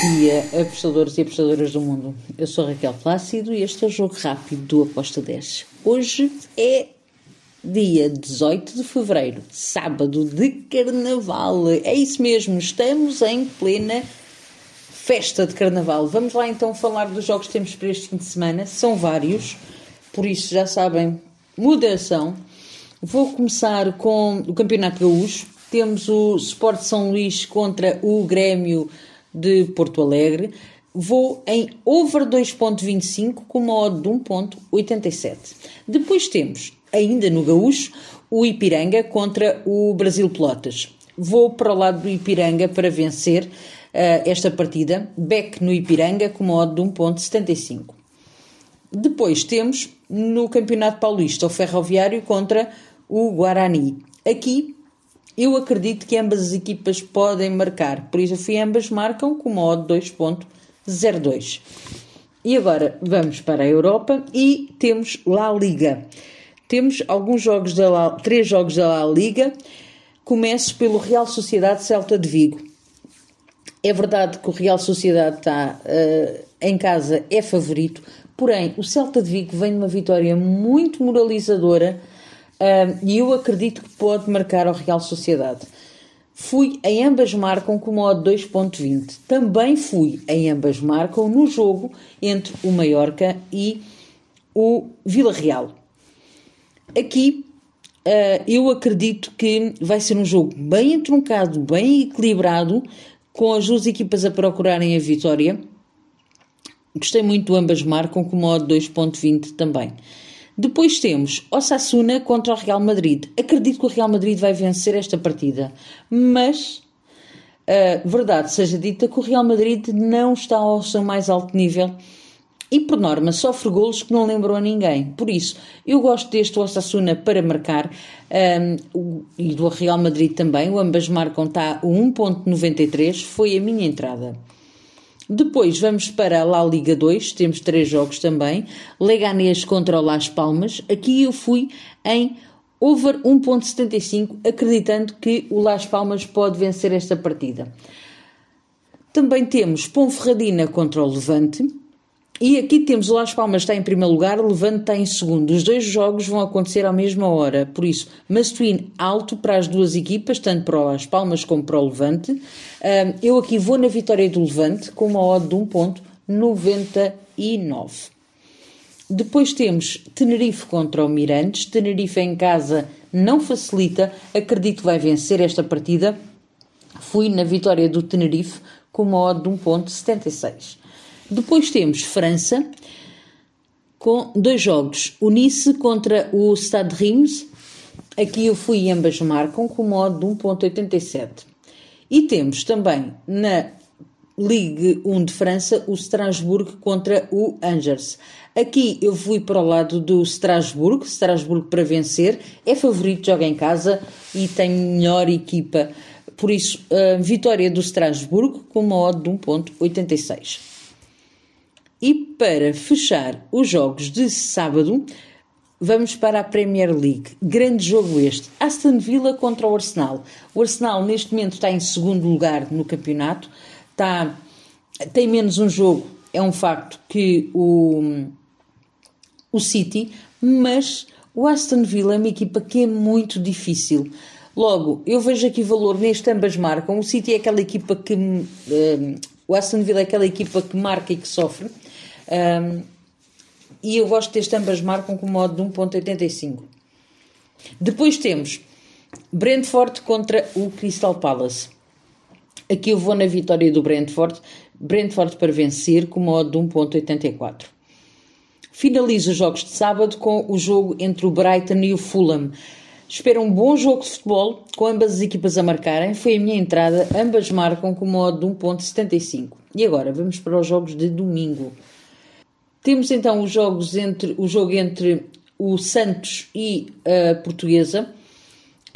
dia, apostadores e apostadoras do mundo. Eu sou Raquel Plácido e este é o Jogo Rápido do Aposta 10. Hoje é dia 18 de fevereiro, sábado de carnaval. É isso mesmo, estamos em plena festa de carnaval. Vamos lá então falar dos jogos que temos para este fim de semana. São vários, por isso já sabem, moderação. Vou começar com o Campeonato Gaúcho. Temos o Sport São Luís contra o Grêmio de Porto Alegre. Vou em over 2.25 com uma odd de 1.87. Depois temos, ainda no Gaúcho, o Ipiranga contra o Brasil Pelotas. Vou para o lado do Ipiranga para vencer uh, esta partida. Beck no Ipiranga com uma odd de 1.75. Depois temos no Campeonato Paulista o Ferroviário contra o Guarani. Aqui eu acredito que ambas as equipas podem marcar, por isso fui ambas marcam com uma odd 2.02. E agora vamos para a Europa e temos La Liga. Temos alguns jogos da La, três jogos da La Liga. Começo pelo Real Sociedade Celta de Vigo. É verdade que o Real Sociedade está uh, em casa, é favorito, porém o Celta de Vigo vem de uma vitória muito moralizadora e eu acredito que pode marcar ao Real Sociedade. Fui em ambas marcam com modo 2.20. Também fui em ambas marcam no jogo entre o Mallorca e o Vila Real. Aqui uh, eu acredito que vai ser um jogo bem entroncado, bem equilibrado, com as duas equipas a procurarem a vitória. Gostei muito do ambas marcam com modo 2.20 também. Depois temos Osasuna contra o Real Madrid. Acredito que o Real Madrid vai vencer esta partida, mas uh, verdade seja dita que o Real Madrid não está ao seu mais alto nível e, por norma, sofre golos que não lembram a ninguém. Por isso, eu gosto deste Osasuna para marcar um, e do Real Madrid também. O ambas marcam, está o 1.93, foi a minha entrada. Depois vamos para a La Liga 2, temos três jogos também. Leganés contra o Las Palmas. Aqui eu fui em over 1.75, acreditando que o Las Palmas pode vencer esta partida. Também temos Ponferradina contra o Levante. E aqui temos o Las Palmas está em primeiro lugar, Levante está em segundo. Os dois jogos vão acontecer à mesma hora, por isso, must win alto para as duas equipas, tanto para o Las Palmas como para o Levante. eu aqui vou na vitória do Levante com uma odd de 1.99. Depois temos Tenerife contra o Mirantes. Tenerife em casa não facilita, acredito que vai vencer esta partida. Fui na vitória do Tenerife com uma odd de 1.76. Depois temos França, com dois jogos. O Nice contra o Stade Reims. Aqui eu fui e ambas marcam com modo de 1.87. E temos também na Ligue 1 de França o Strasbourg contra o Angers. Aqui eu fui para o lado do Strasbourg, Strasbourg para vencer, é favorito, joga em casa e tem melhor equipa. Por isso, vitória do Strasbourg com uma odd de 1.86. E para fechar os jogos de sábado, vamos para a Premier League. Grande jogo este. Aston Villa contra o Arsenal. O Arsenal neste momento está em segundo lugar no campeonato. Está, tem menos um jogo, é um facto, que o, o City, mas o Aston Villa é uma equipa que é muito difícil. Logo, eu vejo aqui valor neste ambas marcam. O City é aquela equipa que. Um, o Aston Villa é aquela equipa que marca e que sofre. Um, e eu gosto deste ambas marcam com modo de 1.85. Depois temos Brentford contra o Crystal Palace. Aqui eu vou na vitória do Brentford. Brentford para vencer com modo de 1.84. Finalizo os jogos de sábado com o jogo entre o Brighton e o Fulham. Espero um bom jogo de futebol, com ambas as equipas a marcarem. Foi a minha entrada, ambas marcam com modo de 1.75. E agora vamos para os jogos de domingo. Temos então os jogos entre o jogo entre o Santos e a Portuguesa.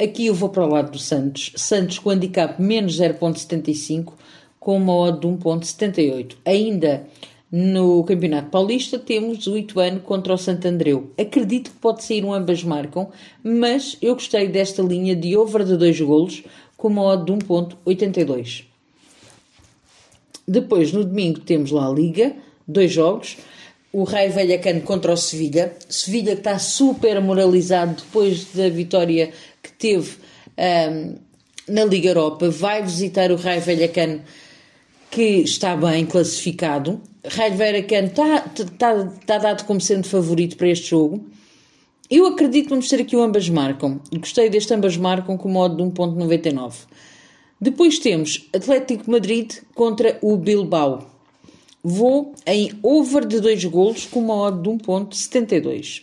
Aqui eu vou para o lado do Santos. Santos com handicap menos 0.75 com uma odd de 1.78. Ainda no Campeonato Paulista temos o Ituano contra o Santo Andreu. Acredito que pode sair um ambas marcam, mas eu gostei desta linha de over de dois golos com uma odd de 1.82. Depois, no domingo, temos lá a Liga, dois jogos. O Raio Vallecano contra o Sevilha. Sevilha está super moralizado depois da vitória que teve um, na Liga Europa. Vai visitar o Raio Vallecano que está bem classificado. Raio Vallecano está, está, está dado como sendo favorito para este jogo. Eu acredito que vamos ter aqui o ambas marcam. Gostei deste ambas marcam com o modo de 1.99. Depois temos Atlético Madrid contra o Bilbao. Vou em over de 2 golos com uma odd de 1.72.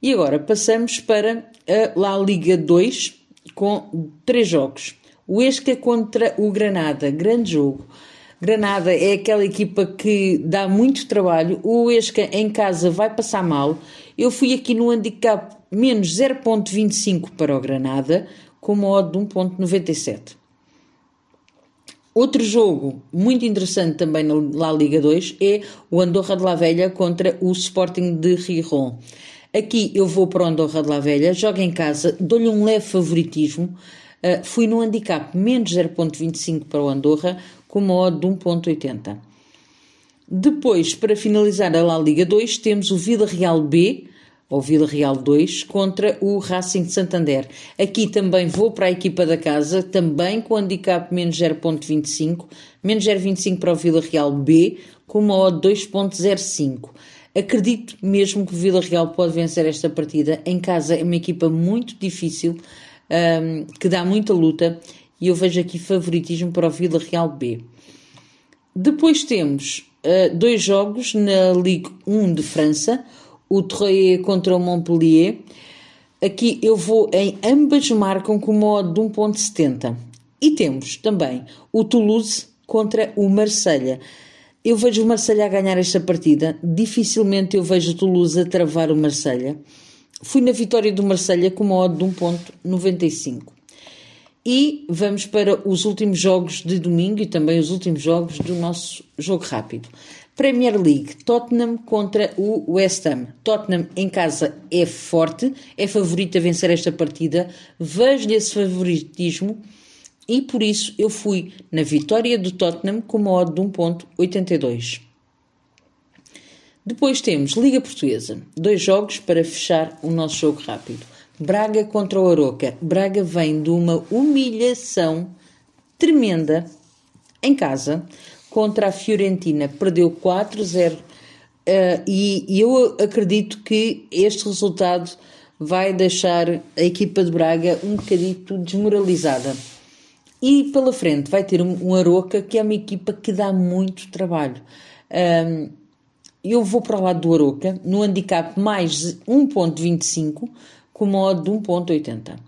E agora passamos para a La Liga 2 com 3 jogos. O Esca contra o Granada, grande jogo. Granada é aquela equipa que dá muito trabalho. O Esca em casa vai passar mal. Eu fui aqui no handicap menos 0.25 para o Granada, com uma odd de 1.97. Outro jogo muito interessante também na Liga 2 é o Andorra de la Velha contra o Sporting de Rijon. Aqui eu vou para o Andorra de la Velha, jogo em casa, dou-lhe um leve favoritismo. Uh, fui no handicap menos 0.25 para o Andorra, com uma odd de 1.80. Depois, para finalizar a La Liga 2, temos o Vila Real B, ou Vila Real 2 contra o Racing de Santander. Aqui também vou para a equipa da casa, também com handicap menos 0.25, menos 0.25 para o Vila Real B, com uma odd 2.05. Acredito mesmo que o Vila Real pode vencer esta partida. Em casa é uma equipa muito difícil, um, que dá muita luta, e eu vejo aqui favoritismo para o Vila Real B. Depois temos uh, dois jogos na Ligue 1 de França o Troyes contra o Montpellier. Aqui eu vou em ambas marcam com modo de 1.70. E temos também o Toulouse contra o Marselha. Eu vejo o Marselha a ganhar esta partida. Dificilmente eu vejo o Toulouse a travar o Marselha. Fui na vitória do Marselha com modo de 1.95. E vamos para os últimos jogos de domingo e também os últimos jogos do nosso jogo rápido. Premier League, Tottenham contra o West Ham. Tottenham em casa é forte, é favorito a vencer esta partida, vejo-lhe esse favoritismo e por isso eu fui na vitória do Tottenham com uma odd de 1.82. Depois temos Liga Portuguesa, dois jogos para fechar o nosso jogo rápido. Braga contra o Aroca. Braga vem de uma humilhação tremenda em casa contra a Fiorentina, perdeu 4-0 uh, eh, e, e eu acredito que este resultado vai deixar a equipa de Braga um bocadito desmoralizada. E pela frente vai ter um, um Aroca que é uma equipa que dá muito trabalho. Um, eu vou para o lado do Aroca no handicap mais 1.25 com uma odd de 1.80.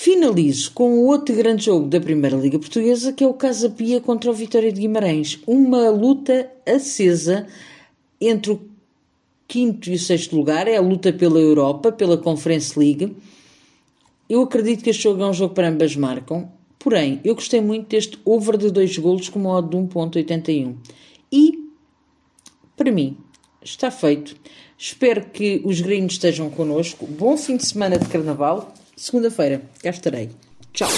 Finalizo com o outro grande jogo da Primeira Liga Portuguesa, que é o Casa Pia contra o Vitória de Guimarães. Uma luta acesa entre o quinto e o sexto lugar, é a luta pela Europa, pela Conference League. Eu acredito que este jogo é um jogo para ambas marcam, porém, eu gostei muito deste over de dois golos com modo de 1.81. E, para mim, está feito. Espero que os gringos estejam connosco. Bom fim de semana de Carnaval Segunda-feira, cá estarei. Tchau.